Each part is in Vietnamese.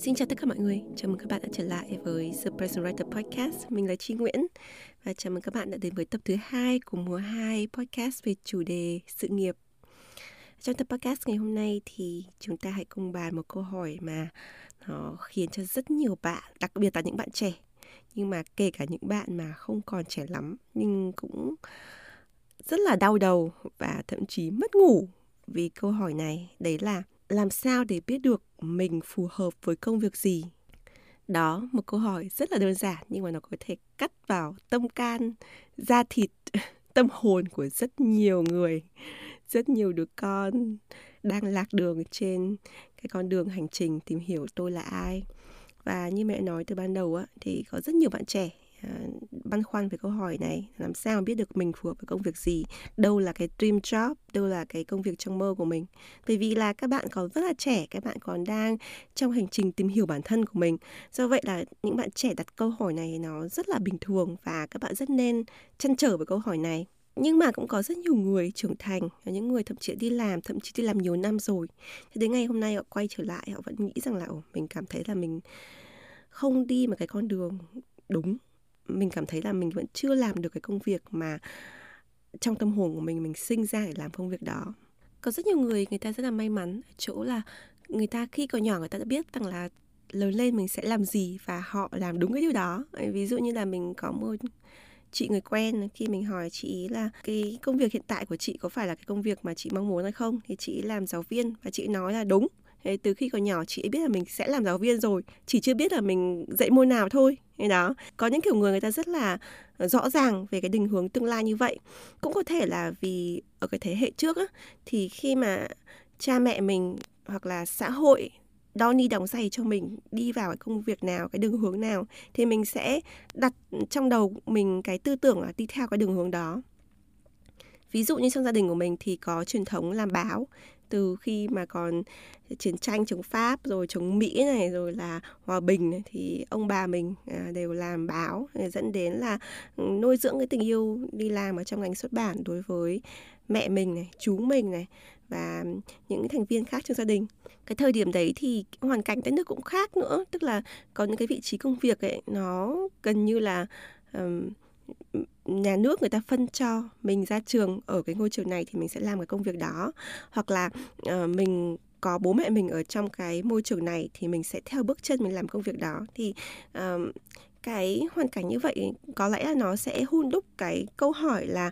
Xin chào tất cả mọi người, chào mừng các bạn đã trở lại với The Present Writer Podcast. Mình là Chi Nguyễn và chào mừng các bạn đã đến với tập thứ hai của mùa 2 podcast về chủ đề sự nghiệp. Trong tập podcast ngày hôm nay thì chúng ta hãy cùng bàn một câu hỏi mà nó khiến cho rất nhiều bạn, đặc biệt là những bạn trẻ, nhưng mà kể cả những bạn mà không còn trẻ lắm nhưng cũng rất là đau đầu và thậm chí mất ngủ vì câu hỏi này đấy là làm sao để biết được mình phù hợp với công việc gì? Đó, một câu hỏi rất là đơn giản nhưng mà nó có thể cắt vào tâm can, da thịt, tâm hồn của rất nhiều người. Rất nhiều đứa con đang lạc đường trên cái con đường hành trình tìm hiểu tôi là ai. Và như mẹ nói từ ban đầu á, thì có rất nhiều bạn trẻ À, băn khoăn về câu hỏi này. Làm sao mà biết được mình phù hợp với công việc gì? Đâu là cái dream job, đâu là cái công việc trong mơ của mình? Bởi vì là các bạn còn rất là trẻ, các bạn còn đang trong hành trình tìm hiểu bản thân của mình. Do vậy là những bạn trẻ đặt câu hỏi này nó rất là bình thường và các bạn rất nên chăn trở với câu hỏi này. Nhưng mà cũng có rất nhiều người trưởng thành những người thậm chí đi làm, thậm chí đi làm nhiều năm rồi. Thì đến ngày hôm nay họ quay trở lại, họ vẫn nghĩ rằng là mình cảm thấy là mình không đi một cái con đường đúng mình cảm thấy là mình vẫn chưa làm được cái công việc mà trong tâm hồn của mình mình sinh ra để làm công việc đó. Có rất nhiều người người ta rất là may mắn ở chỗ là người ta khi còn nhỏ người ta đã biết rằng là lớn lên mình sẽ làm gì và họ làm đúng cái điều đó. Ví dụ như là mình có một chị người quen, khi mình hỏi chị là cái công việc hiện tại của chị có phải là cái công việc mà chị mong muốn hay không? Thì chị làm giáo viên và chị nói là đúng. Thế từ khi còn nhỏ chị ấy biết là mình sẽ làm giáo viên rồi chỉ chưa biết là mình dạy môn nào thôi. Thế đó có những kiểu người người ta rất là ờ, rõ ràng về cái định hướng tương lai như vậy. Cũng có thể là vì ở cái thế hệ trước á, thì khi mà cha mẹ mình hoặc là xã hội đo ni đóng giày cho mình đi vào cái công việc nào cái đường hướng nào thì mình sẽ đặt trong đầu mình cái tư tưởng là đi theo cái đường hướng đó. Ví dụ như trong gia đình của mình thì có truyền thống làm báo từ khi mà còn chiến tranh chống Pháp rồi chống Mỹ này rồi là hòa bình này, thì ông bà mình à, đều làm báo dẫn đến là ừ, nuôi dưỡng cái tình yêu đi làm ở trong ngành xuất bản đối với mẹ mình này, chú mình này và những thành viên khác trong gia đình. Cái thời điểm đấy thì hoàn cảnh đất nước cũng khác nữa, tức là có những cái vị trí công việc ấy nó gần như là um, nhà nước người ta phân cho mình ra trường ở cái ngôi trường này thì mình sẽ làm cái công việc đó. Hoặc là uh, mình có bố mẹ mình ở trong cái môi trường này thì mình sẽ theo bước chân mình làm công việc đó. Thì uh, cái hoàn cảnh như vậy có lẽ là nó sẽ hun đúc cái câu hỏi là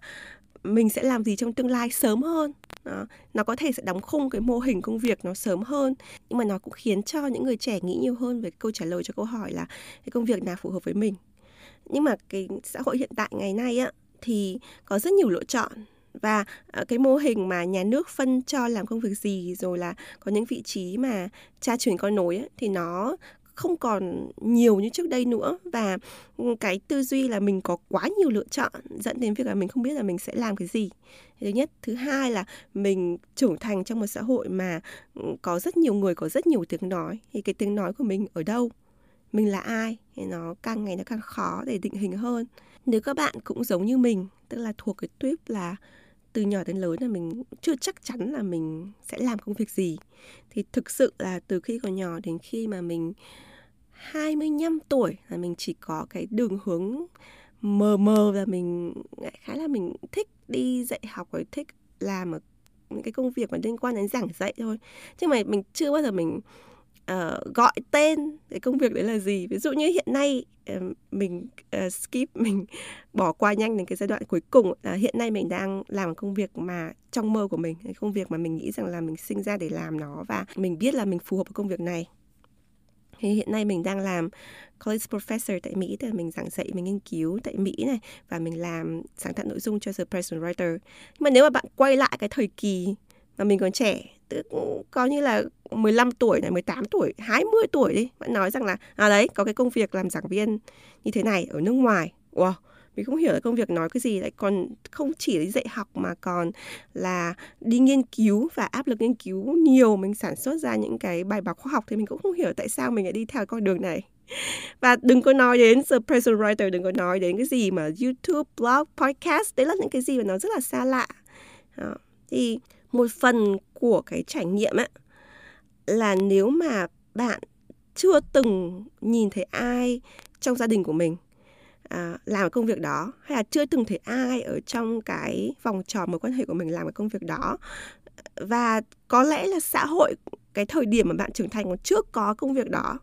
mình sẽ làm gì trong tương lai sớm hơn. Đó. nó có thể sẽ đóng khung cái mô hình công việc nó sớm hơn nhưng mà nó cũng khiến cho những người trẻ nghĩ nhiều hơn về câu trả lời cho câu hỏi là cái công việc nào phù hợp với mình nhưng mà cái xã hội hiện tại ngày nay á thì có rất nhiều lựa chọn. Và ờ, cái mô hình mà nhà nước phân cho làm công việc gì rồi là có những vị trí mà cha truyền con nối ấy, thì nó không còn nhiều như trước đây nữa. Và ừ, cái tư duy là mình có quá nhiều lựa chọn dẫn đến việc là mình không biết là mình sẽ làm cái gì. Thứ nhất. Thứ hai là mình trưởng thành trong một xã hội mà ừ, có rất nhiều người có rất nhiều tiếng nói. Thì cái tiếng nói của mình ở đâu? Mình là ai thì nó càng ngày nó càng khó để định hình hơn. Nếu các bạn cũng giống như mình, tức là thuộc cái tuyếp là từ nhỏ đến lớn là mình chưa chắc chắn là mình sẽ làm công việc gì. Thì thực sự là từ khi còn nhỏ đến khi mà mình 25 tuổi là mình chỉ có cái đường hướng mờ mờ và mình khá là mình thích đi dạy học và thích làm ở những cái công việc mà liên quan đến giảng dạy thôi. Chứ mà mình chưa bao giờ mình uh, gọi tên cái công việc đấy là gì. Ví dụ như hiện nay uh, mình uh, skip mình bỏ qua nhanh đến cái giai đoạn cuối cùng. Uh, hiện nay mình đang làm công việc mà trong mơ của mình cái công việc mà mình nghĩ rằng là mình sinh ra để làm nó và mình biết là mình phù hợp với công việc này. Thì hiện nay mình đang làm college professor tại Mỹ, tức là mình giảng dạy, mình nghiên cứu tại Mỹ này và mình làm sáng tạo nội dung cho The Person Writer. Nhưng mà nếu mà bạn quay lại cái thời kỳ mà mình còn trẻ tức có như là 15 tuổi này, 18 tuổi, 20 tuổi đi, bạn nói rằng là à đấy, có cái công việc làm giảng viên như thế này ở nước ngoài. Wow, mình không hiểu là công việc nói cái gì lại còn không chỉ là dạy học mà còn là đi nghiên cứu và áp lực nghiên cứu nhiều mình sản xuất ra những cái bài báo khoa học thì mình cũng không hiểu tại sao mình lại đi theo con đường này và đừng có nói đến the present writer đừng có nói đến cái gì mà youtube blog podcast đấy là những cái gì mà nó rất là xa lạ Đó. thì một phần của cái trải nghiệm á là nếu mà bạn chưa từng nhìn thấy ai trong gia đình của mình à, làm công việc đó hay là chưa từng thấy ai ở trong cái vòng tròn mối quan hệ của mình làm cái công việc đó và có lẽ là xã hội cái thời điểm mà bạn trưởng thành còn trước có công việc đó,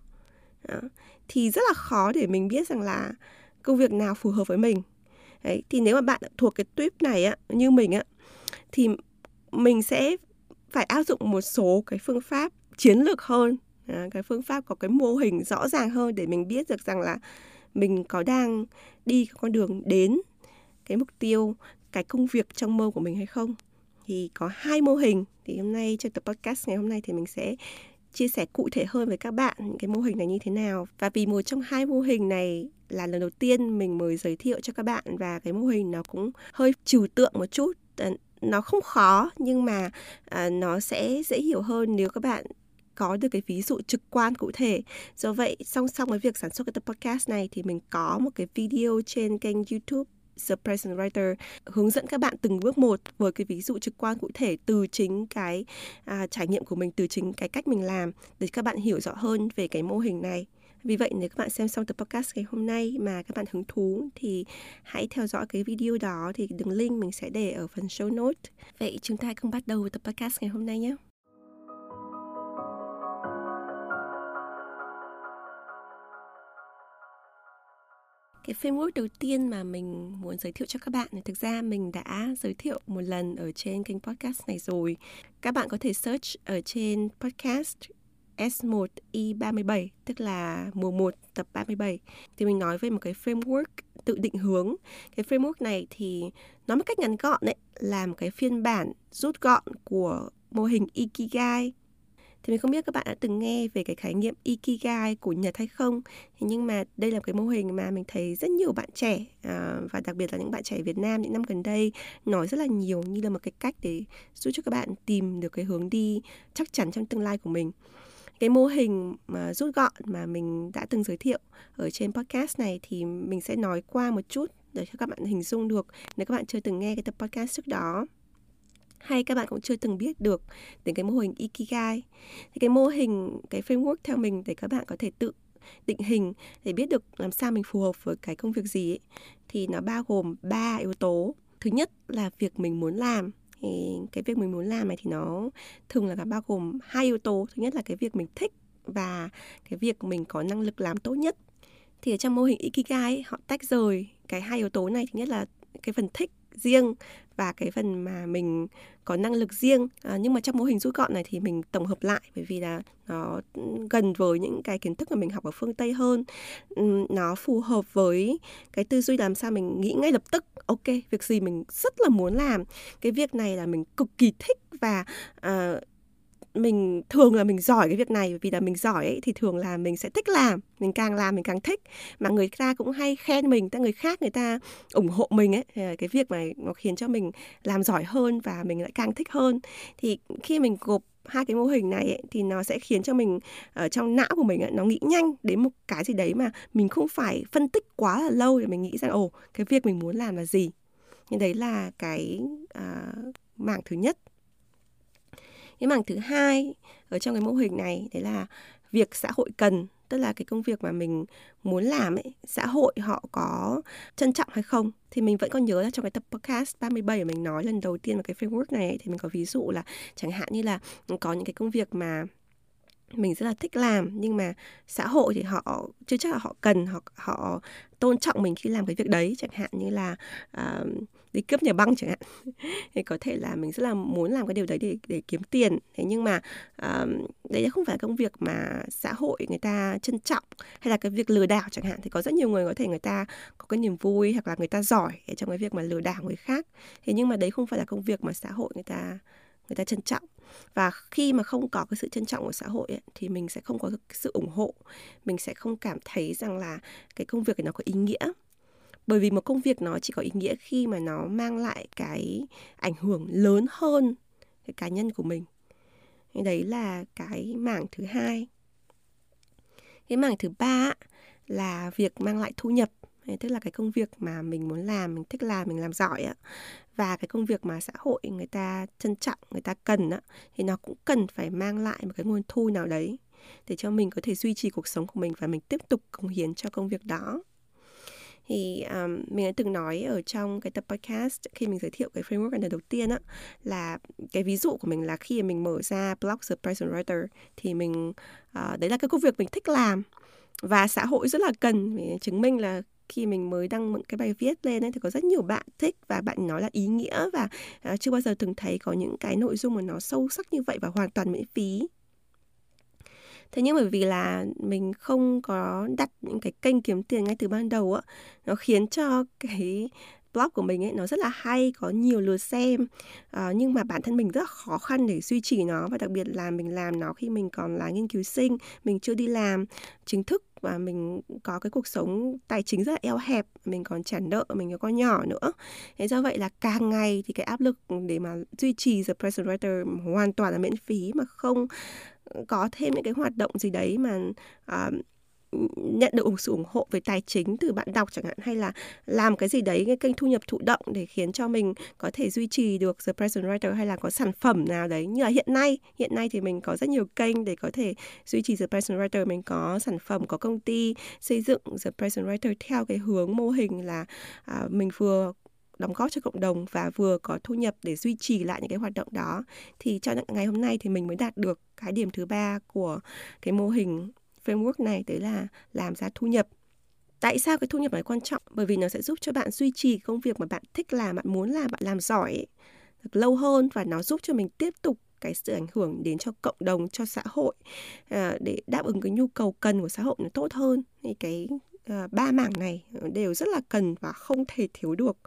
à, thì rất là khó để mình biết rằng là công việc nào phù hợp với mình. Đấy, thì nếu mà bạn thuộc cái tuyếp này á như mình á thì mình sẽ phải áp dụng một số cái phương pháp chiến lược hơn. À, cái phương pháp có cái mô hình rõ ràng hơn để mình biết được rằng là mình có đang đi con đường đến cái mục tiêu cái công việc trong mơ của mình hay không. Thì có hai mô hình. Thì hôm nay trong tập podcast ngày hôm nay thì mình sẽ chia sẻ cụ thể hơn với các bạn những cái mô hình này như thế nào. Và vì một trong hai mô hình này là lần đầu tiên mình mới giới thiệu cho các bạn và cái mô hình nó cũng hơi trừu tượng một chút nó không khó nhưng mà à, nó sẽ dễ hiểu hơn nếu các bạn có được cái ví dụ trực quan cụ thể. Do vậy, song song với việc sản xuất cái tập podcast này thì mình có một cái video trên kênh YouTube The Present Writer hướng dẫn các bạn từng bước một với cái ví dụ trực quan cụ thể từ chính cái à, trải nghiệm của mình, từ chính cái cách mình làm để các bạn hiểu rõ hơn về cái mô hình này. Vì vậy, nếu các bạn xem xong tập podcast ngày hôm nay mà các bạn hứng thú thì hãy theo dõi cái video đó thì đường link mình sẽ để ở phần show note. Vậy chúng ta cùng bắt đầu tập podcast ngày hôm nay nhé. cái framework đầu tiên mà mình muốn giới thiệu cho các bạn thì thực ra mình đã giới thiệu một lần ở trên kênh podcast này rồi. Các bạn có thể search ở trên podcast S1I37, tức là mùa 1 tập 37. Thì mình nói về một cái framework tự định hướng. Cái framework này thì nói một cách ngắn gọn đấy là một cái phiên bản rút gọn của mô hình Ikigai thì mình không biết các bạn đã từng nghe về cái khái niệm Ikigai của Nhật hay không nhưng mà đây là cái mô hình mà mình thấy rất nhiều bạn trẻ à, và đặc biệt là những bạn trẻ Việt Nam những năm gần đây nói rất là nhiều như là một cái cách để giúp cho các bạn tìm được cái hướng đi chắc chắn trong tương lai của mình cái mô hình mà rút gọn mà mình đã từng giới thiệu ở trên podcast này thì mình sẽ nói qua một chút để cho các bạn hình dung được nếu các bạn chưa từng nghe cái tập podcast trước đó hay các bạn cũng chưa từng biết được đến cái mô hình Ikigai. Thì cái mô hình, cái framework theo mình để các bạn có thể tự định hình để biết được làm sao mình phù hợp với cái công việc gì ấy, thì nó bao gồm ba yếu tố. Thứ nhất là việc mình muốn làm thì cái việc mình muốn làm này thì nó thường là bao gồm hai yếu tố. Thứ nhất là cái việc mình thích và cái việc mình có năng lực làm tốt nhất. Thì ở trong mô hình ikigai ấy, họ tách rời cái hai yếu tố này. Thứ nhất là cái phần thích riêng và cái phần mà mình có năng lực riêng. À, nhưng mà trong mô hình rút gọn này thì mình tổng hợp lại bởi vì là nó gần với những cái kiến thức mà mình học ở phương tây hơn. Nó phù hợp với cái tư duy làm sao mình nghĩ ngay lập tức. Ok việc gì mình rất là muốn làm. Cái việc này là mình cực kỳ thích và uh, mình thường là mình giỏi cái việc này vì là mình giỏi ấy thì thường là mình sẽ thích làm mình càng làm mình càng thích. Mà người ta cũng hay khen mình ta người khác người ta ủng hộ mình ấy cái việc này nó khiến cho mình làm giỏi hơn và mình lại càng thích hơn. Thì khi mình gộp hai cái mô hình này ấy, thì nó sẽ khiến cho mình ở trong não của mình ấy, nó nghĩ nhanh đến một cái gì đấy mà mình không phải phân tích quá là lâu để mình nghĩ rằng ồ cái việc mình muốn làm là gì. Nhưng đấy là cái uh, mảng thứ nhất cái mảng thứ hai ở trong cái mô hình này đấy là việc xã hội cần tức là cái công việc mà mình muốn làm ấy xã hội họ có trân trọng hay không? Thì mình vẫn còn nhớ là trong cái tập podcast 37 mình nói lần đầu tiên về cái framework này thì mình có ví dụ là chẳng hạn như là có những cái công việc mà mình rất là thích làm nhưng mà xã hội thì họ chưa chắc là họ cần họ họ tôn trọng mình khi làm cái việc đấy. Chẳng hạn như là uh, đi cướp nhà băng chẳng hạn. Thì có thể là mình rất là muốn làm cái điều đấy để để kiếm tiền. Thế nhưng mà um, đấy không phải công việc mà xã hội người ta trân trọng hay là cái việc lừa đảo chẳng hạn. Thì có rất nhiều người có thể người ta có cái niềm vui hoặc là người ta giỏi trong cái việc mà lừa đảo người khác. Thế nhưng mà đấy không phải là công việc mà xã hội người ta người ta trân trọng. Và khi mà không có cái sự trân trọng của xã hội ấy, thì mình sẽ không có sự ủng hộ. Mình sẽ không cảm thấy rằng là cái công việc này nó có ý nghĩa bởi vì một công việc nó chỉ có ý nghĩa khi mà nó mang lại cái ảnh hưởng lớn hơn cái cá nhân của mình. Đấy là cái mảng thứ hai. Cái mảng thứ ba là việc mang lại thu nhập. Tức là cái công việc mà mình muốn làm, mình thích làm, mình làm giỏi á. Và cái công việc mà xã hội người ta trân trọng, người ta cần á, thì nó cũng cần phải mang lại một cái nguồn thu nào đấy để cho mình có thể duy trì cuộc sống của mình và mình tiếp tục cống hiến cho công việc đó thì um, mình đã từng nói ở trong cái tập podcast khi mình giới thiệu cái framework lần đầu tiên á là cái ví dụ của mình là khi mình mở ra blog The Present Writer thì mình uh, đấy là cái công việc mình thích làm. Và xã hội rất là cần để chứng minh là khi mình mới đăng một cái bài viết lên ấy, thì có rất nhiều bạn thích và bạn nói là ý nghĩa và uh, chưa bao giờ từng thấy có những cái nội dung mà nó sâu sắc như vậy và hoàn toàn miễn phí thế nhưng bởi vì là mình không có đặt những cái kênh kiếm tiền ngay từ ban đầu á nó khiến cho cái blog của mình ấy nó rất là hay có nhiều lượt xem. À, nhưng mà bản thân mình rất là khó khăn để duy trì nó và đặc biệt là mình làm nó khi mình còn là nghiên cứu sinh mình chưa đi làm. Chính thức và mình có cái cuộc sống tài chính rất là eo hẹp mình còn trả nợ mình có con nhỏ nữa. Thế do vậy là càng ngày thì cái áp lực để mà duy trì the present writer hoàn toàn là miễn phí mà không có thêm những cái hoạt động gì đấy mà uh, nhận được sự ủng hộ về tài chính từ bạn đọc chẳng hạn hay là làm cái gì đấy cái kênh thu nhập thụ động để khiến cho mình có thể duy trì được the present writer hay là có sản phẩm nào đấy. Như là hiện nay hiện nay thì mình có rất nhiều kênh để có thể duy trì the present writer. Mình có sản phẩm có công ty xây dựng the present writer theo cái hướng mô hình là à, mình vừa đóng góp cho cộng đồng và vừa có thu nhập để duy trì lại những cái hoạt động đó. Thì cho ngày hôm nay thì mình mới đạt được cái điểm thứ ba của cái mô hình framework này đấy là làm ra thu nhập. Tại sao cái thu nhập này quan trọng? Bởi vì nó sẽ giúp cho bạn duy trì công việc mà bạn thích làm bạn muốn làm bạn làm giỏi ấy, được lâu hơn và nó giúp cho mình tiếp tục cái sự ảnh hưởng đến cho cộng đồng cho xã hội ờ, để đáp ứng cái nhu cầu cần của xã hội nó tốt hơn. Thì cái Ờ, ba mảng này ờ, đều rất là cần và không thể thiếu được.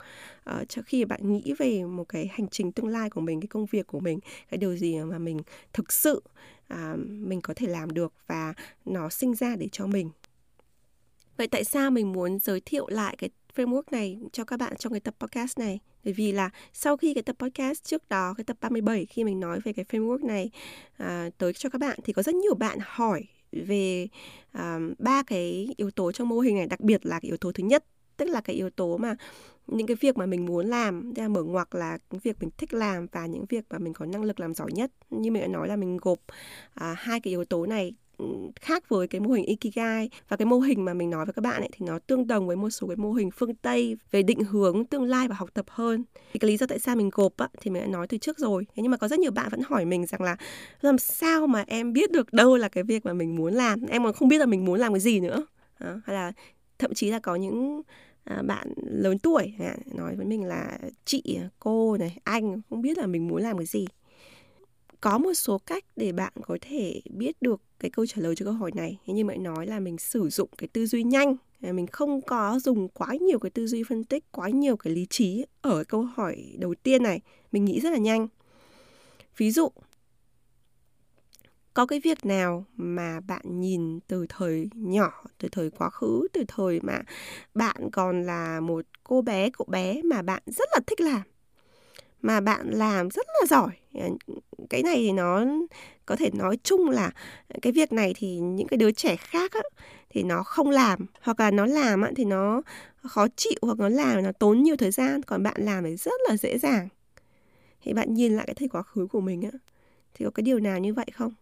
Ờ, uh, cho khi bạn nghĩ về một cái hành trình tương lai của mình cái công việc của mình cái điều gì mà mình thực sự uh, mình có thể làm được và nó sinh ra để cho mình. Vậy tại sao mình muốn giới thiệu lại cái framework này cho các bạn trong cái tập podcast này? Bởi vì là sau khi cái tập podcast trước đó cái tập 37 khi mình nói về cái framework này à, tới cho các bạn thì có rất nhiều bạn hỏi về à, ba uh, cái yếu tố trong mô hình này đặc biệt là cái yếu tố thứ nhất tức là cái yếu tố mà những cái việc mà mình muốn làm ra mở ngoặc là những việc mình thích làm và những việc mà mình có năng lực làm giỏi nhất. Như mình đã nói là mình gộp à, hai cái yếu tố này khác với cái mô hình Ikigai và cái mô hình mà mình nói với các bạn ấy thì nó tương đồng với một số cái mô hình phương Tây về định hướng tương lai và học tập hơn. Thì cái lý do tại sao mình gộp á, thì mình đã nói từ trước rồi. Thế nhưng mà có rất nhiều bạn vẫn hỏi mình rằng là làm sao mà em biết được đâu là cái việc mà mình muốn làm, em còn không biết là mình muốn làm cái gì nữa. Đó, hay là thậm chí là có những à, bạn lớn tuổi nói với mình là chị, cô này, anh không biết là mình muốn làm cái gì có một số cách để bạn có thể biết được cái câu trả lời cho câu hỏi này. Như vậy nói là mình sử dụng cái tư duy nhanh. Mình không có dùng quá nhiều cái tư duy phân tích, quá nhiều cái lý trí ở câu hỏi đầu tiên này. Mình nghĩ rất là nhanh. Ví dụ, có cái việc nào mà bạn nhìn từ thời nhỏ, từ thời quá khứ, từ thời mà bạn còn là một cô bé, cậu bé mà bạn rất là thích làm? Mà bạn làm rất là giỏi. Ờ, cái này thì nó có thể nói chung là cái việc này thì những cái đứa trẻ khác á, thì nó không làm hoặc là nó làm á, thì nó khó chịu hoặc nó làm nó tốn nhiều thời gian còn bạn làm thì rất là dễ dàng. Thì bạn nhìn lại cái thời quá khứ của mình á thì có cái điều nào như vậy không?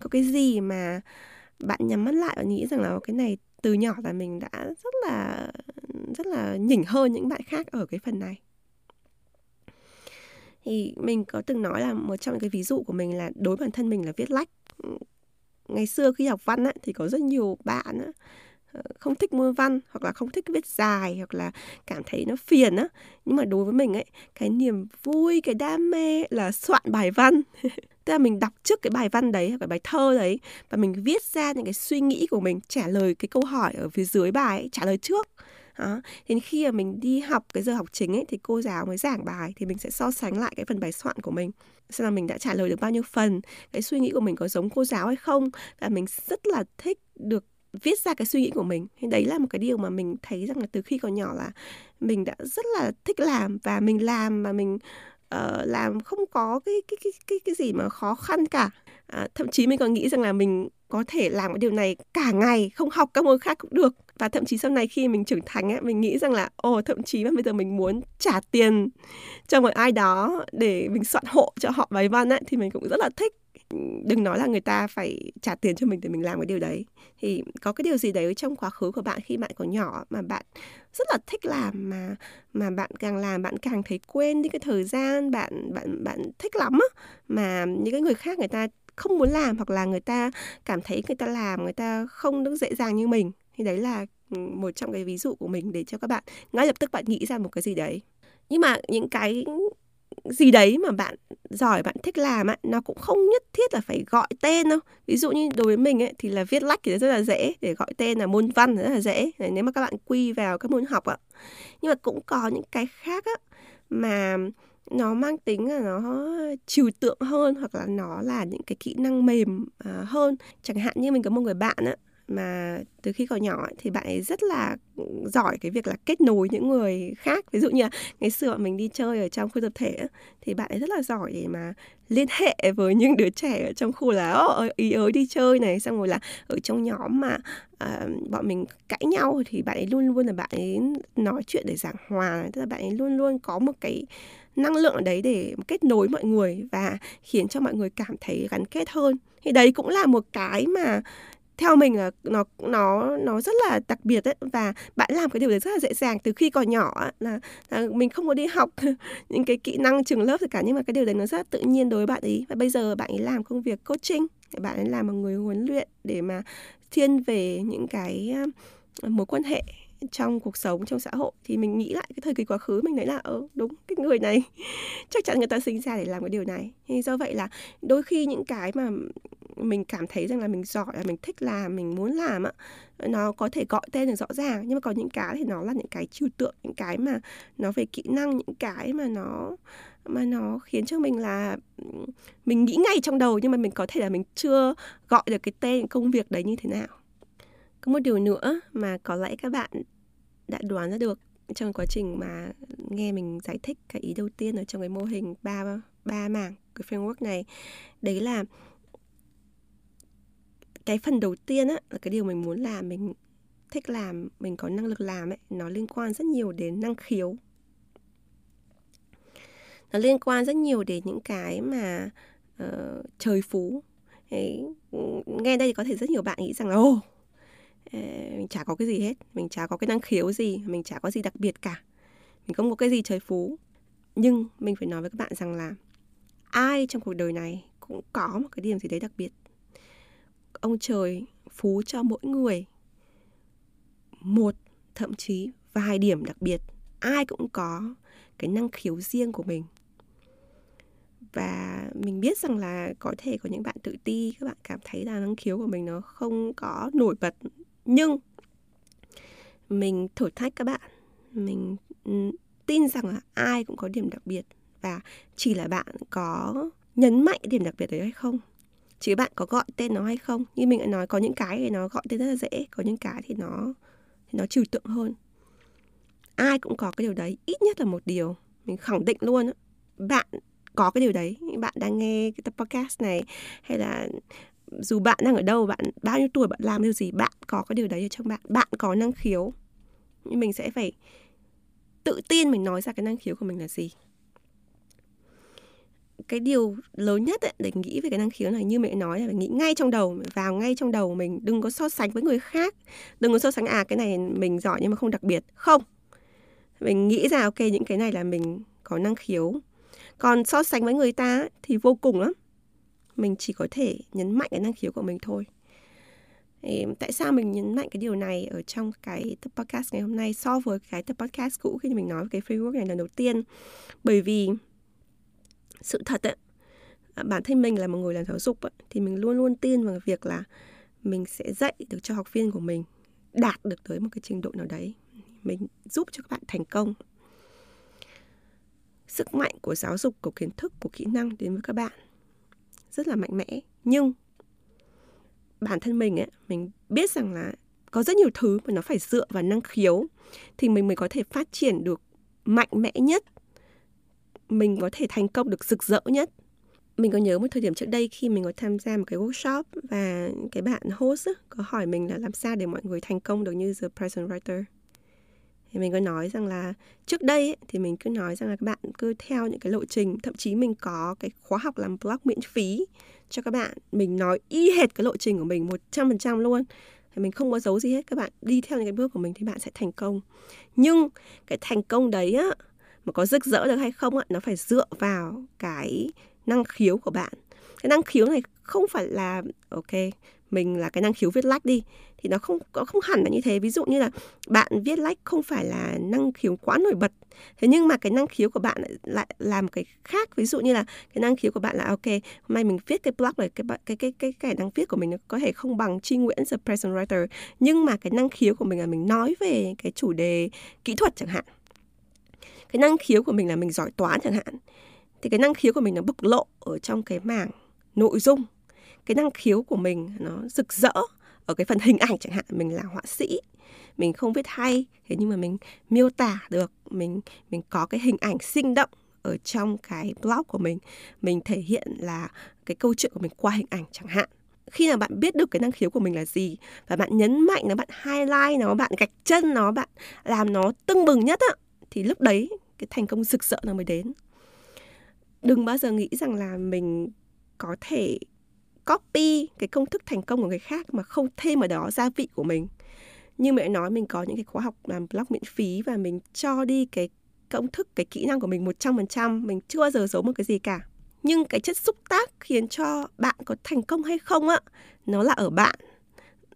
Có cái gì mà bạn nhắm mắt lại và nghĩ rằng là cái này từ nhỏ là mình đã rất là rất là nhỉnh hơn những bạn khác ở cái phần này? Thì mình có từng nói là một trong những cái ví dụ của mình là đối bản thân mình là viết lách. Ngày xưa khi học văn á, thì có rất nhiều bạn á, ờ, không thích môn văn hoặc là không thích viết dài hoặc là cảm thấy nó phiền á. Nhưng mà đối với mình ấy cái niềm vui cái đam mê là soạn bài văn. Tức là mình đọc trước cái bài văn đấy hoặc cái bài thơ đấy và mình viết ra những cái suy nghĩ của mình trả lời cái câu hỏi ở phía dưới bài ấy, trả lời trước đó. Đến khi mà mình đi học cái giờ học chính ấy thì cô giáo mới giảng bài thì mình sẽ so sánh lại cái phần bài soạn của mình xem là mình đã trả lời được bao nhiêu phần cái suy nghĩ của mình có giống cô giáo hay không và mình rất là thích được viết ra cái suy nghĩ của mình thì đấy là một cái điều mà mình thấy rằng là từ khi còn nhỏ là mình đã rất là thích làm và mình làm mà mình uh, làm không có cái cái cái cái cái gì mà khó khăn cả à, thậm chí mình còn nghĩ rằng là mình có thể làm cái điều này cả ngày không học các môn khác cũng được và thậm chí sau này khi mình trưởng thành ấy, mình nghĩ rằng là ồ thậm chí mà bây giờ mình muốn trả tiền cho một ai đó để mình soạn hộ cho họ bài văn ấy, thì mình cũng rất là thích. Đừng nói là người ta phải trả tiền cho mình để mình làm cái điều đấy. Thì có cái điều gì đấy trong quá khứ của bạn khi bạn còn nhỏ mà bạn rất là thích làm mà mà bạn càng làm bạn càng thấy quên đi cái thời gian bạn bạn bạn thích lắm á mà những cái người khác người ta không muốn làm hoặc là người ta cảm thấy người ta làm người ta không được dễ dàng như mình? Thì đấy là ừ, một trong cái ví dụ của mình để cho các bạn ngay lập tức bạn nghĩ ra một cái gì đấy. Nhưng mà những cái gì đấy mà bạn giỏi bạn thích làm ấy, nó cũng không nhất thiết là phải gọi tên đâu. Ví dụ như đối với mình ấy, thì là viết lách thì rất là dễ để gọi tên là môn văn rất là dễ. Nếu mà các bạn quy vào các môn học ạ nhưng mà cũng có những cái khác á mà nó mang tính là nó trừu tượng hơn hoặc là nó là những cái kỹ năng mềm à, hơn. Chẳng hạn như mình có một người bạn á mà từ khi còn nhỏ ấy, thì bạn ấy rất là giỏi cái việc là kết nối những người khác. Ví dụ như là ngày xưa mình đi chơi ở trong khu tập thể ấy, thì bạn ấy rất là giỏi để mà liên hệ với những đứa trẻ ở trong khu là ý ới đi chơi này. Xong rồi là ở trong nhóm mà à, bọn mình cãi nhau thì bạn ấy luôn luôn là bạn ấy nói chuyện để giảng hòa tức là bạn ấy luôn luôn có một cái năng lượng ở đấy để kết nối mọi người và khiến cho mọi người cảm thấy gắn kết hơn. Thì đấy cũng là một cái mà theo mình là nó nó nó rất là đặc biệt đấy và bạn làm cái điều đấy rất là dễ dàng. Từ khi còn nhỏ là, là mình không có đi học những cái kỹ năng trường lớp gì cả nhưng mà cái điều đấy nó rất là tự nhiên đối với bạn ấy. Và bây giờ bạn ấy làm công việc coaching bạn ấy làm một người huấn luyện để mà thiên về những cái mối quan hệ trong cuộc sống, trong xã hội, thì mình nghĩ lại cái thời kỳ quá khứ mình thấy là ờ đúng, cái người này. Chắc chắn người ta sinh ra để làm cái điều này. Thì do vậy là đôi khi những cái mà mình cảm thấy rằng là mình giỏi, là mình thích làm, mình muốn làm á, nó có thể gọi tên được rõ ràng. Nhưng mà có những cái thì nó là những cái trừu tượng, những cái mà nó về kỹ năng, những cái mà nó mà nó khiến cho mình là mình nghĩ ngay trong đầu nhưng mà mình có thể là mình chưa gọi được cái tên công việc đấy như thế nào. Có một điều nữa mà có lẽ các bạn đã đoán ra được trong quá trình mà nghe mình giải thích cái ý đầu tiên ở trong cái mô hình ba ba mảng cái framework này đấy là cái phần đầu tiên á là cái điều mình muốn làm mình thích làm mình có năng lực làm ấy nó liên quan rất nhiều đến năng khiếu. Nó liên quan rất nhiều đến những cái mà uh, trời phú. Đấy, nghe đây thì có thể rất nhiều bạn nghĩ rằng là ô mình chả có cái gì hết. Mình chả có cái năng khiếu gì, mình chả có gì đặc biệt cả. Mình không có cái gì trời phú. Nhưng mình phải nói với các bạn rằng là ai trong cuộc đời này cũng có một cái điểm gì đấy đặc biệt. Ông trời phú cho mỗi người một, thậm chí vài điểm đặc biệt. Ai cũng có cái năng khiếu riêng của mình. Và mình biết rằng là có thể có những bạn tự ti, các bạn cảm thấy là năng khiếu của mình nó không có nổi bật nhưng mình thử thách các bạn. Mình ừ, tin rằng là ai cũng có điểm đặc biệt và chỉ là bạn có nhấn mạnh điểm đặc biệt đấy hay không. Chỉ bạn có gọi tên nó hay không. Như mình đã nói, có những cái thì nó gọi tên rất là dễ, có những cái thì nó thì nó trừu tượng hơn. Ai cũng có cái điều đấy, ít nhất là một điều. Mình khẳng định luôn bạn có cái điều đấy. Bạn đang nghe cái tập podcast này, hay là dù bạn đang ở đâu bạn bao nhiêu tuổi bạn làm điều gì bạn có cái điều đấy ở trong bạn bạn có năng khiếu. Nhưng mình sẽ phải tự tin mình nói ra cái năng khiếu của mình là gì. Cái điều lớn nhất ấy, để nghĩ về cái năng khiếu này như mẹ nói là phải nghĩ ngay trong đầu vào ngay trong đầu mình đừng có so sánh với người khác đừng có so sánh à cái này mình giỏi nhưng mà không đặc biệt. Không. Mình nghĩ ra ok những cái này là mình có năng khiếu. Còn so sánh với người ta thì vô cùng lắm mình chỉ có thể nhấn mạnh cái năng khiếu của mình thôi. Tại sao mình nhấn mạnh cái điều này ở trong cái tập podcast ngày hôm nay so với cái tập podcast cũ khi mình nói về cái framework này lần đầu tiên? Bởi vì sự thật ấy, à, bản thân mình là một người làm giáo dục ấy, thì mình luôn luôn tin vào việc là mình sẽ dạy được cho học viên của mình đạt được tới một cái trình độ nào đấy. Mình giúp cho các bạn thành công. Sức mạnh của giáo dục của kiến thức của kỹ năng đến với các bạn rất là mạnh mẽ. Nhưng bản thân mình ấy, mình biết rằng là có rất nhiều thứ mà nó phải dựa vào năng khiếu thì mình mới có thể phát triển được mạnh mẽ nhất. Mình có thể thành công được rực rỡ nhất. Mình có nhớ một thời điểm trước đây khi mình có tham gia một cái workshop và cái bạn host có hỏi mình là làm sao để mọi người thành công được như the present writer? Thì mình có nói rằng là trước đây ấy, thì mình cứ nói rằng là các bạn cứ theo những cái lộ trình thậm chí mình có cái khóa học làm blog miễn phí cho các bạn. Mình nói y hệt cái lộ trình của mình một trăm phần trăm luôn. Thì mình không có giấu gì hết các bạn đi theo những cái bước của mình thì bạn sẽ thành công. Nhưng cái thành công đấy á mà có rực rỡ được hay không á nó phải dựa vào cái năng khiếu của bạn. Cái năng khiếu này không phải là, ok, mình là cái năng khiếu viết lách đi, thì nó không có không hẳn là như thế. Ví dụ như là bạn viết lách không phải là năng khiếu quá nổi bật. Thế nhưng mà cái năng khiếu của bạn lại làm cái khác. Ví dụ như là cái năng khiếu của bạn là, ok, hôm nay mình viết cái blog này, cái cái cái cái cái năng viết của mình nó có thể không bằng Trinh Nguyễn, the present writer. Nhưng mà cái năng khiếu của mình là mình nói về cái chủ đề kỹ thuật chẳng hạn. Cái năng khiếu của mình là mình giỏi toán chẳng hạn. Thì cái năng khiếu của mình nó bộc lộ ở trong cái mảng nội dung cái năng khiếu của mình nó rực rỡ ở cái phần hình ảnh chẳng hạn, mình là họa sĩ, mình không viết hay, thế nhưng mà mình miêu tả được, mình mình có cái hình ảnh sinh động ở trong cái blog của mình mình thể hiện là cái câu chuyện của mình qua hình ảnh chẳng hạn. Khi nào bạn biết được cái năng khiếu của mình là gì và bạn nhấn mạnh nó, bạn highlight nó, bạn gạch chân nó, bạn làm nó tưng bừng nhất á, thì lúc đấy cái thành công rực rỡ nó mới đến. Đừng bao giờ nghĩ rằng là mình có thể copy cái công thức thành công của người khác mà không thêm ở đó gia vị của mình. Như mẹ nói, mình có những cái khóa học làm blog miễn phí và mình cho đi cái công thức, cái kỹ năng của mình 100% mình chưa bao giờ giấu một cái gì cả. Nhưng cái chất xúc tác khiến cho bạn có thành công hay không á, nó là ở bạn.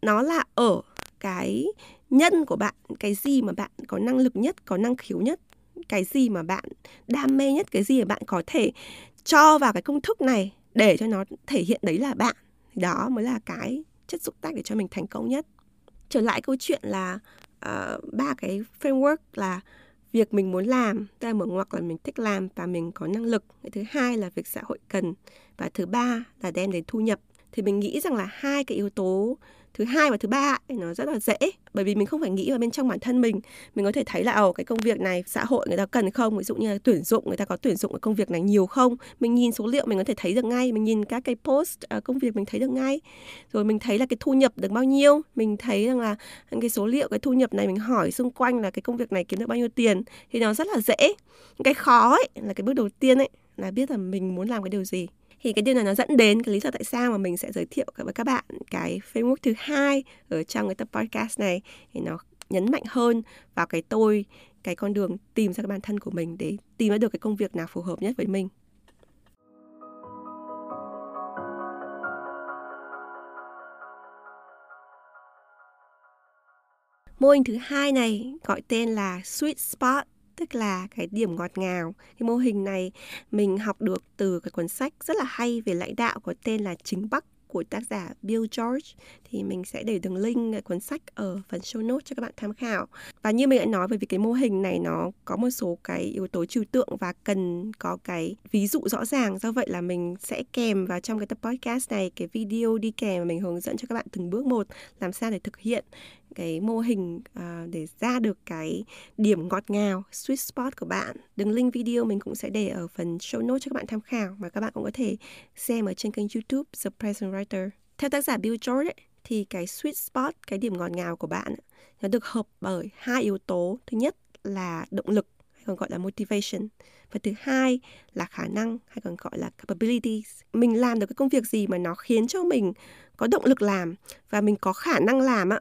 Nó là ở cái nhân của bạn, cái gì mà bạn có năng lực nhất, có năng khiếu nhất, cái gì mà bạn đam mê nhất, cái gì mà bạn có thể cho vào cái công thức này để cho nó thể hiện đấy là bạn. Đó mới là cái chất xúc tác để cho mình thành công nhất. Trở lại câu chuyện là uh, ba cái framework là việc mình muốn làm tức là mở ngoặc là mình thích làm và mình có năng lực. Cái thứ hai là việc xã hội cần và thứ ba là đem đến thu nhập. Thì mình nghĩ rằng là hai cái yếu tố thứ hai và thứ ba nó rất là dễ. Bởi vì mình không phải nghĩ vào bên trong bản thân mình. Mình có thể thấy là ồ cái công việc này xã hội người ta cần không? Ví dụ như là tuyển dụng người ta có tuyển dụng cái công việc này nhiều không? Mình nhìn số liệu mình có thể thấy được ngay. Mình nhìn các cái post uh, công việc mình thấy được ngay. Rồi mình thấy là cái thu nhập được bao nhiêu? Mình thấy rằng là cái số liệu cái thu nhập này mình hỏi xung quanh là cái công việc này kiếm được bao nhiêu tiền? Thì nó rất là dễ. Cái khó ấy là cái bước đầu tiên ấy là biết là mình muốn làm cái điều gì thì cái điều này nó dẫn đến cái lý do tại sao mà mình sẽ giới thiệu với các bạn cái framework thứ hai ở trong cái tập podcast này thì nó nhấn mạnh hơn vào cái tôi, cái con đường tìm ra cái bản thân của mình để tìm ra được cái công việc nào phù hợp nhất với mình. Mô hình thứ hai này gọi tên là Sweet Spot tức là cái điểm ngọt ngào. Cái mô hình này mình học được từ cái cuốn sách rất là hay về lãnh đạo có tên là Chính Bắc của tác giả Bill George thì mình sẽ để đường link cái cuốn sách ở phần show notes cho các bạn tham khảo. Và như mình đã nói về vì cái mô hình này nó có một số cái yếu tố trừu tượng và cần có cái ví dụ rõ ràng. Do vậy là mình sẽ kèm vào trong cái tập podcast này cái video đi kèm và mình hướng dẫn cho các bạn từng bước một làm sao để thực hiện cái mô hình uh, để ra được cái điểm ngọt ngào sweet spot của bạn. Đường link video mình cũng sẽ để ở phần show notes cho các bạn tham khảo và các bạn cũng có thể xem ở trên kênh youtube The Present Writer. Theo tác giả Bill George ấy, thì cái sweet spot cái điểm ngọt ngào của bạn nó được hợp bởi hai yếu tố. Thứ nhất là động lực hay còn gọi là motivation và thứ hai là khả năng hay còn gọi là capabilities. Mình làm được cái công việc gì mà nó khiến cho mình có động lực làm và mình có khả năng làm ạ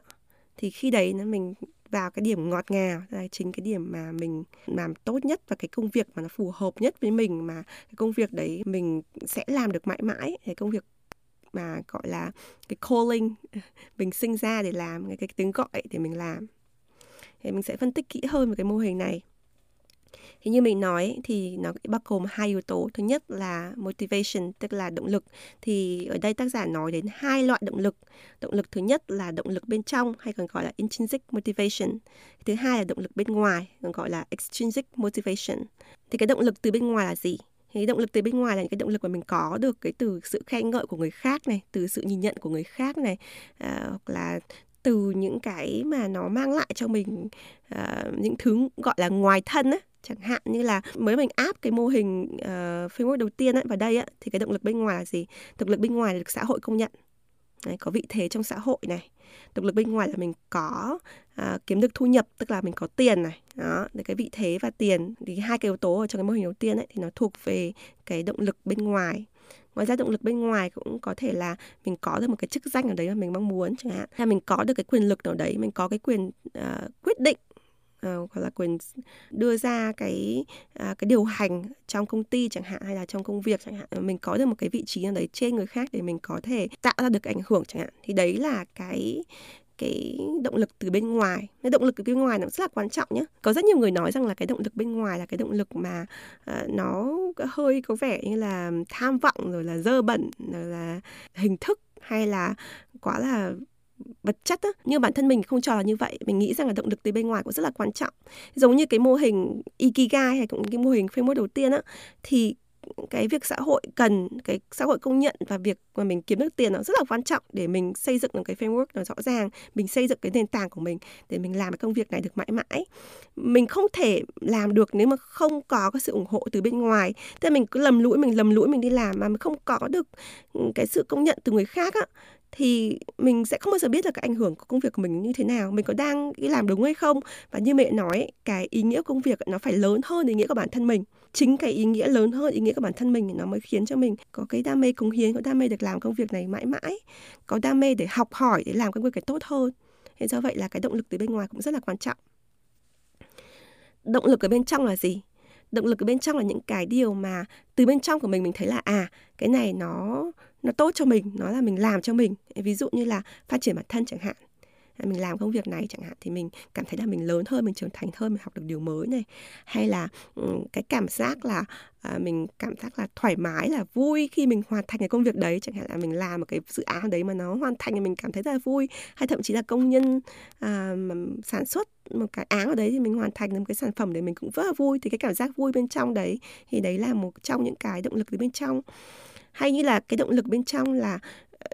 thì khi đấy nó mình vào cái điểm ngọt ngào là chính cái điểm mà mình làm tốt nhất và cái công việc mà nó phù hợp nhất với mình mà cái công việc đấy mình sẽ làm được mãi mãi. Cái công việc mà gọi là cái calling mình sinh ra để làm cái, cái tiếng gọi để mình làm. Thì mình sẽ phân tích kỹ hơn về cái mô hình này thì như mình nói thì nó bao gồm hai yếu tố. Thứ nhất là motivation tức là động lực. Thì ở đây tác giả nói đến hai loại động lực. Động lực thứ nhất là động lực bên trong hay còn gọi là intrinsic motivation. Thứ hai là động lực bên ngoài còn gọi là extrinsic motivation. Thì cái động lực từ bên ngoài là gì? Thì động lực từ bên ngoài là những cái động lực mà mình có được cái từ sự khen ngợi của người khác này từ sự nhìn nhận của người khác này à, hoặc là từ những cái mà nó mang lại cho mình uh, những thứ gọi là ngoài thân á chẳng hạn như là mới mình áp cái mô hình ờ, uh, framework đầu tiên ấy vào đây ấy, thì cái động lực bên ngoài là gì? Động lực bên ngoài là được xã hội công nhận. Đấy, có vị thế trong xã hội này. Động lực bên ngoài là mình có à, kiếm được thu nhập tức là mình có tiền này. Đó để cái vị thế và tiền thì hai cái yếu tố ở trong cái mô hình đầu tiên ấy thì nó thuộc về cái động lực bên ngoài. Ngoài ra động lực bên ngoài cũng có thể là mình có được một cái chức danh ở đấy mà mình mong muốn chẳng hạn. Hay mình có được cái quyền lực nào đấy mình có cái quyền uh, quyết định uh, hoặc là quyền đưa ra cái uh, cái điều hành trong công ty chẳng hạn hay là trong công việc chẳng hạn. Ờ, mình có được một cái vị trí nào đấy trên người khác để mình có thể tạo ra được cái ảnh hưởng chẳng hạn. Thì đấy là cái cái động lực từ bên ngoài. Cái động lực từ bên ngoài nó rất là quan trọng nhé có rất nhiều người nói rằng là cái động lực bên ngoài là cái động lực mà uh, nó hơi có vẻ như là tham vọng rồi là dơ bẩn rồi là hình thức hay là quá là vật chất á, nhưng bản thân mình không cho là như vậy. Mình nghĩ rằng là động lực từ bên ngoài cũng rất là quan trọng. Giống như cái mô hình ikigai hay cũng cái mô hình framework đầu tiên á, thì cái việc xã hội cần, cái xã hội công nhận và việc mà mình kiếm được tiền nó rất là quan trọng để mình xây dựng được cái framework nó rõ ràng, mình xây dựng cái nền tảng của mình để mình làm cái công việc này được mãi mãi. Mình không thể làm được nếu mà không có cái sự ủng hộ từ bên ngoài. Tức là mình cứ lầm lũi, mình lầm lũi, mình đi làm mà mình không có được cái sự công nhận từ người khác á thì mình sẽ không bao giờ biết là cái ảnh hưởng của công việc của mình như thế nào, mình có đang làm đúng hay không. Và như mẹ nói, cái ý nghĩa công việc nó phải lớn hơn ý nghĩa của bản thân mình. Chính cái ý nghĩa lớn hơn ý nghĩa của bản thân mình thì nó mới khiến cho mình có cái đam mê cống hiến, có đam mê được làm công việc này mãi mãi, có đam mê để học hỏi, để làm công việc này tốt hơn. Thế do vậy là cái động lực từ bên ngoài cũng rất là quan trọng. Động lực ở bên trong là gì? Động lực ở bên trong là những cái điều mà từ bên trong của mình mình thấy là à cái này nó nó tốt cho mình nó là mình làm cho mình. Ví dụ như là phát triển bản thân chẳng hạn. À, mình làm công việc này chẳng hạn thì mình cảm thấy là mình lớn hơn mình trưởng thành hơn mình học được điều mới này. Hay là ừ, cái cảm giác là à, mình cảm giác là thoải mái là vui khi mình hoàn thành cái công việc đấy. Chẳng hạn là mình làm một cái dự án đấy mà nó hoàn thành thì mình cảm thấy rất là vui. Hay thậm chí là công nhân à, mà sản xuất một cái áng ở đấy thì mình hoàn thành được một cái sản phẩm để mình cũng rất là vui. Thì cái cảm giác vui bên trong đấy thì đấy là một trong những cái động lực từ bên trong hay như là cái động lực bên trong là ờ,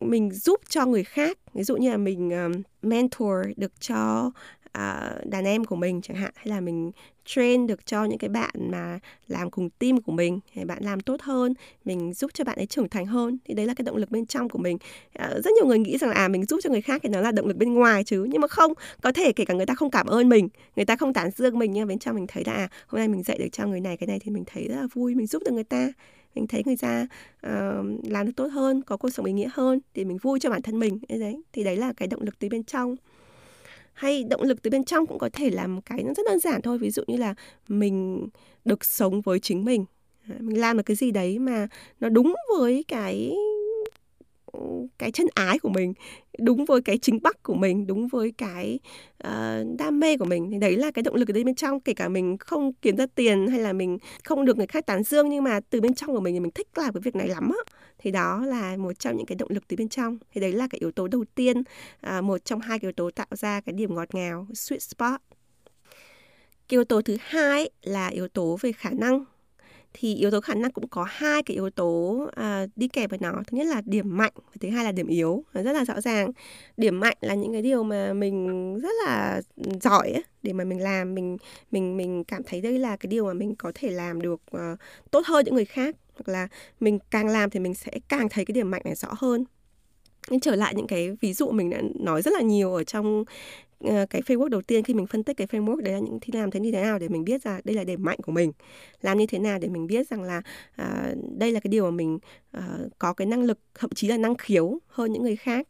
mình giúp cho người khác. Ví dụ như là mình ờ, mentor được cho uh, đàn em của mình chẳng hạn. Hay là mình train được cho những cái bạn mà làm cùng team của mình hay bạn làm tốt hơn mình giúp cho bạn ấy trưởng thành hơn. Thì đấy là cái động lực bên trong của mình. Uh, rất nhiều người nghĩ rằng là à mình giúp cho người khác thì nó là động lực bên ngoài chứ. Nhưng mà không có thể kể cả người ta không cảm ơn mình người ta không tán dương mình nhưng bên trong mình thấy là à, hôm nay mình dạy được cho người này cái này thì mình thấy rất là vui mình giúp được người ta mình thấy người ta uh, làm được tốt hơn có cuộc sống ý nghĩa hơn thì mình vui cho bản thân mình. Đấy thì đấy là cái động lực từ bên trong. Hay động lực từ bên trong cũng có thể là một cái nó rất đơn giản thôi ví dụ như là mình được sống với chính mình. Mình làm được cái gì đấy mà nó đúng với cái cái chân ái của mình đúng với cái chính bắc của mình đúng với cái uh, đam mê của mình. Thì đấy là cái động lực ở đây bên trong kể cả mình không kiếm ra tiền hay là mình không được người khác tán dương nhưng mà từ bên trong của mình thì mình thích làm cái việc này lắm á. Thì đó là một trong những cái động lực từ bên trong. Thì đấy là cái yếu tố đầu tiên uh, một trong hai cái yếu tố tạo ra cái điểm ngọt ngào sweet spot. Cái yếu tố thứ hai là yếu tố về khả năng thì yếu tố khả năng cũng có hai cái yếu tố à, đi kèm với nó. Thứ nhất là điểm mạnh và thứ hai là điểm yếu. Rất là rõ ràng. Điểm mạnh là những cái điều mà mình rất là ừ, giỏi ấy, để mà mình làm. Mình mình mình cảm thấy đây là cái điều mà mình có thể làm được uh, tốt hơn những người khác. Hoặc là mình càng làm thì mình sẽ càng thấy cái điểm mạnh này rõ hơn. Nhưng trở lại những cái ví dụ mình đã nói rất là nhiều ở trong Ờ, cái framework đầu tiên khi mình phân tích cái framework đấy là những thì làm thế như thế nào để mình biết ra đây là điểm mạnh của mình làm như thế nào để mình biết rằng là à, đây là cái điều mà mình à, có cái năng lực thậm chí là năng khiếu hơn những người khác.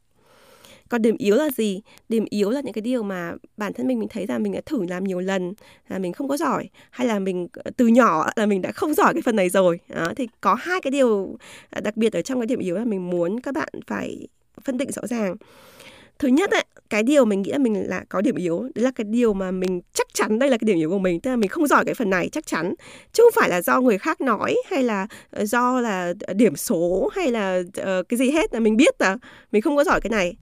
Còn điểm yếu là gì? Điểm yếu là những cái điều mà bản thân mình mình thấy rằng mình đã thử làm nhiều lần là mình không có giỏi hay là mình từ nhỏ là mình đã không giỏi cái phần này rồi. Đó, thì có hai cái điều à, đặc biệt ở trong cái điểm yếu là mình muốn các bạn phải phân định rõ ràng thứ nhất ấy, cái điều mình nghĩ là mình là có điểm yếu đấy là cái điều mà mình chắc chắn đây là cái điểm yếu của mình tức là mình không giỏi cái phần này chắc chắn. Chứ không phải là do người khác nói hay là ờ, do là ờ, điểm số hay là uh, cái gì hết là mình biết là mình không có giỏi cái này.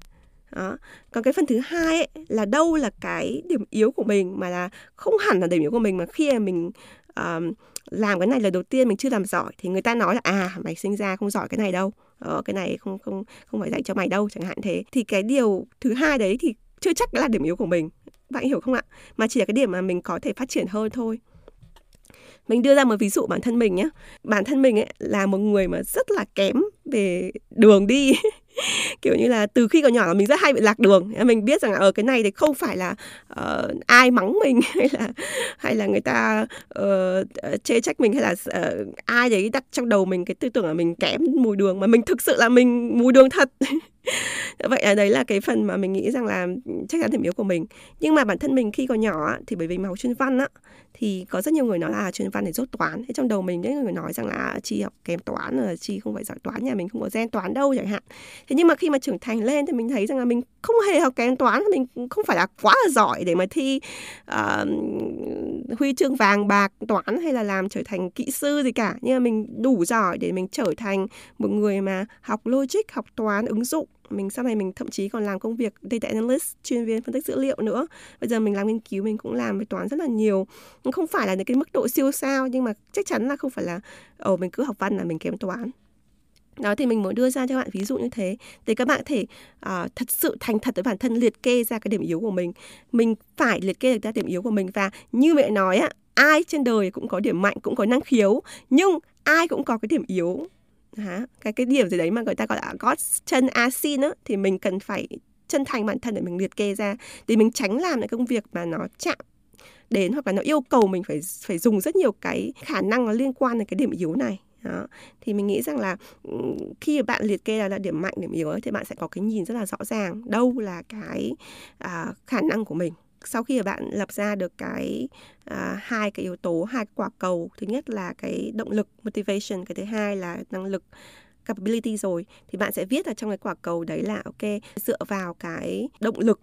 Đó. còn cái phần thứ hai ấy, là đâu là cái điểm yếu của mình mà là không hẳn là điểm yếu của mình mà khi mà mình uh, làm cái này lần đầu tiên mình chưa làm giỏi thì người ta nói là à mày sinh ra không giỏi cái này đâu đó, cái này không không không phải dạy cho mày đâu chẳng hạn thế. Thì cái điều thứ hai đấy thì chưa chắc là điểm yếu của mình. Bạn hiểu không ạ? Mà chỉ là cái điểm mà mình có thể phát triển hơn thôi. Mình đưa ra một ví dụ bản thân mình nhé bản thân mình ấy là một người mà rất là kém về đường đi. kiểu như là từ khi còn nhỏ là mình rất hay bị lạc đường. Mình biết rằng ở ờ, cái này thì không phải là uh, ai mắng mình hay là hay là người ta uh, chê trách mình hay là uh, ai đấy đặt trong đầu mình cái tư tưởng là mình kém mùi đường. Mà mình thực sự là mình mùi đường thật. vậy là đấy là cái phần mà mình nghĩ rằng là ừ, chắc chắn điểm yếu của mình. Nhưng mà bản thân mình khi còn nhỏ thì bởi vì mình học chuyên văn á thì có rất nhiều người nói là à, chuyên văn để rốt toán. Thế trong đầu mình những người nói rằng là à, chi học kém toán là chi không phải giỏi toán nhà mình không có gen toán đâu chẳng hạn. Thế nhưng mà khi mà trưởng thành lên thì mình thấy rằng là mình không hề học kém toán mình không phải là quá là giỏi để mà thi uh, huy chương vàng bạc toán hay là làm trở thành kỹ sư gì cả. Nhưng mà mình đủ giỏi để mình trở thành một người mà học logic học toán ứng dụng mình sau này mình thậm chí còn làm công việc data analyst chuyên viên phân tích dữ liệu nữa. Bây giờ mình làm nghiên cứu mình cũng làm về toán rất là nhiều. Không phải là những cái mức độ siêu sao nhưng mà chắc chắn là không phải là ở mình cứ học văn là mình kém toán. Đó thì mình muốn đưa ra cho các bạn ví dụ như thế. Để các bạn thể uh, thật sự thành thật với bản thân liệt kê ra cái điểm yếu của mình. Mình phải liệt kê được ra điểm yếu của mình và như mẹ nói á ai trên đời cũng có điểm mạnh cũng có năng khiếu nhưng ai cũng có cái điểm yếu hả? Cái cái điểm gì đấy mà người ta gọi là gót chân asin á thì mình cần phải chân thành bản thân để mình liệt kê ra. Để mình tránh làm những công việc mà nó chạm đến hoặc là nó yêu cầu mình phải phải dùng rất nhiều cái khả năng nó liên quan đến cái điểm yếu này. Đó. Thì mình nghĩ rằng là khi bạn liệt kê là, là điểm mạnh điểm yếu ấy, thì bạn sẽ có cái nhìn rất là rõ ràng đâu là cái à, khả năng của mình sau khi mà bạn lập ra được cái à, hai cái yếu tố hai cái quả cầu thứ nhất là cái động lực motivation cái thứ hai là năng lực capability rồi thì bạn sẽ viết ở trong cái quả cầu đấy là ok dựa vào cái động lực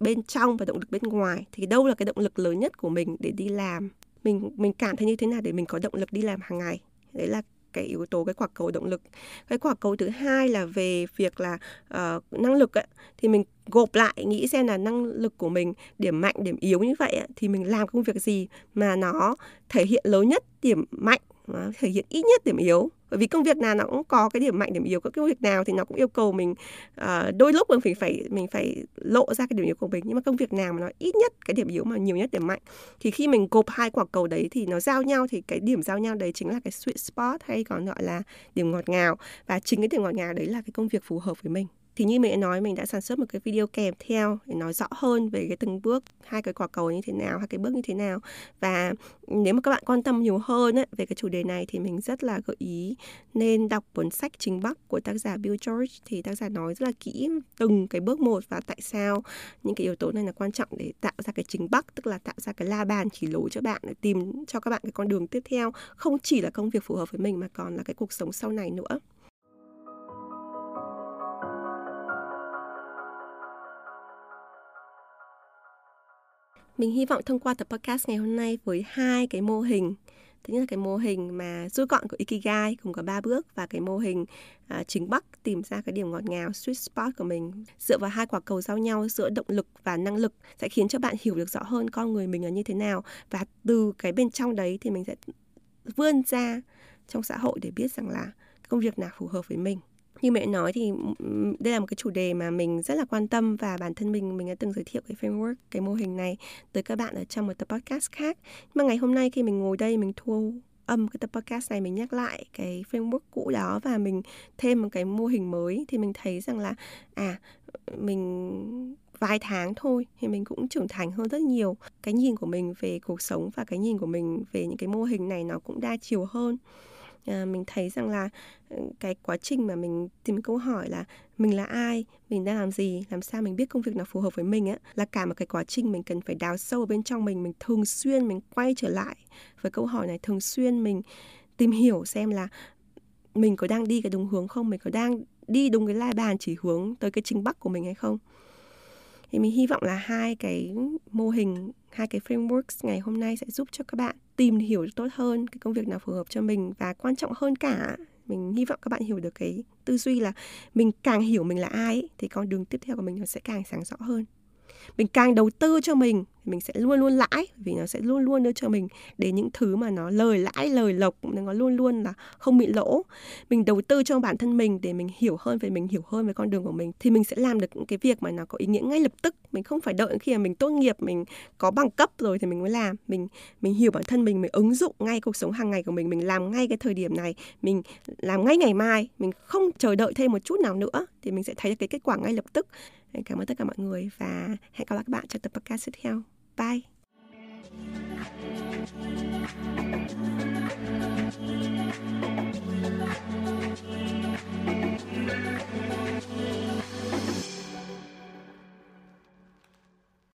bên trong và động lực bên ngoài thì đâu là cái động lực lớn nhất của mình để đi làm? Mình mình cảm thấy như thế nào để mình có động lực đi làm hàng ngày? Đấy là cái yếu tố cái quả cầu động lực. Cái quả cầu thứ hai là về việc là uh, năng lực ấy, thì mình gộp lại nghĩ xem là năng lực của mình điểm mạnh điểm yếu như vậy ấy, thì mình làm công việc gì mà nó thể hiện lớn nhất điểm mạnh nó thể hiện ít nhất điểm yếu. Bởi vì công việc nào nó cũng có cái điểm mạnh điểm yếu các công việc nào thì nó cũng yêu cầu mình uh, đôi lúc mình phải mình phải lộ ra cái điểm yếu của mình. Nhưng mà công việc nào mà nó ít nhất cái điểm yếu mà nhiều nhất điểm mạnh. Thì khi mình gộp hai quả cầu đấy thì nó giao nhau thì cái điểm giao nhau đấy chính là cái sweet spot hay còn gọi là điểm ngọt ngào. Và chính cái điểm ngọt ngào đấy là cái công việc phù hợp với mình thì như mẹ nói mình đã sản xuất một cái video kèm theo để nói rõ hơn về cái từng bước hai cái quả cầu như thế nào hai cái bước như thế nào. Và nếu mà các bạn quan tâm nhiều hơn ấy, về cái chủ đề này thì mình rất là gợi ý nên đọc cuốn sách chính bắc của tác giả Bill George. Thì tác giả nói rất là kỹ từng cái bước một và tại sao những cái yếu tố này là quan trọng để tạo ra cái chính bắc tức là tạo ra cái la bàn chỉ lối cho bạn để tìm cho các bạn cái con đường tiếp theo không chỉ là công việc phù hợp với mình mà còn là cái cuộc sống sau này nữa. Mình hy vọng thông qua tập podcast ngày hôm nay với hai cái mô hình. Thứ nhất là cái mô hình mà rút gọn của Ikigai cùng có ba bước và cái mô hình à, chính bắc tìm ra cái điểm ngọt ngào sweet spot của mình. Dựa vào hai quả cầu giao nhau giữa động lực và năng lực sẽ khiến cho bạn hiểu được rõ hơn con người mình là như thế nào. Và từ cái bên trong đấy thì mình sẽ vươn ra trong xã hội để biết rằng là công việc nào phù hợp với mình như mẹ nói thì đây là một cái chủ đề mà mình rất là quan tâm và bản thân mình mình đã từng giới thiệu cái framework, cái mô hình này tới các bạn ở trong một tập podcast khác. Nhưng mà ngày hôm nay khi mình ngồi đây mình thu âm cái tập podcast này, mình nhắc lại cái framework cũ đó và mình thêm một cái mô hình mới thì mình thấy rằng là à mình vài tháng thôi thì mình cũng trưởng thành hơn rất nhiều. Cái nhìn của mình về cuộc sống và cái nhìn của mình về những cái mô hình này nó cũng đa chiều hơn à, mình thấy rằng là ừ, cái quá trình mà mình tìm câu hỏi là mình là ai mình đang làm gì làm sao mình biết công việc nào phù hợp với mình á là cả một cái quá trình mình cần phải đào sâu ở bên trong mình mình thường xuyên mình quay trở lại với câu hỏi này thường xuyên mình tìm hiểu xem là mình có đang đi cái đúng hướng không mình có đang đi đúng cái lai bàn chỉ hướng tới cái chính bắc của mình hay không. Thì mình hy vọng là hai cái mô hình hai cái frameworks ngày hôm nay sẽ giúp cho các bạn tìm hiểu tốt hơn cái công việc nào phù hợp cho mình và quan trọng hơn cả, mình hy vọng các bạn hiểu được cái tư duy là mình càng hiểu mình là ai thì con đường tiếp theo của mình nó sẽ càng sáng rõ hơn mình càng đầu tư cho mình mình sẽ luôn luôn lãi vì nó sẽ luôn luôn đưa cho mình đến những thứ mà nó lời lãi, lời lộc nó luôn luôn là không bị lỗ. Mình đầu tư cho bản thân mình để mình hiểu hơn về mình, hiểu hơn về con đường của mình, thì mình sẽ làm được những cái việc mà nó có ý nghĩa ngay lập tức. Mình không phải đợi khi mà mình tốt nghiệp, mình có bằng cấp rồi thì mình mới làm. Mình mình hiểu bản thân mình mình ứng dụng ngay cuộc sống hàng ngày của mình mình làm ngay cái thời điểm này, mình làm ngay ngày mai, mình không chờ đợi thêm một chút nào nữa, thì mình sẽ thấy được cái kết quả ngay lập tức. Cảm ơn tất cả mọi người và hẹn gặp lại các bạn trong tập podcast tiếp theo. Bye!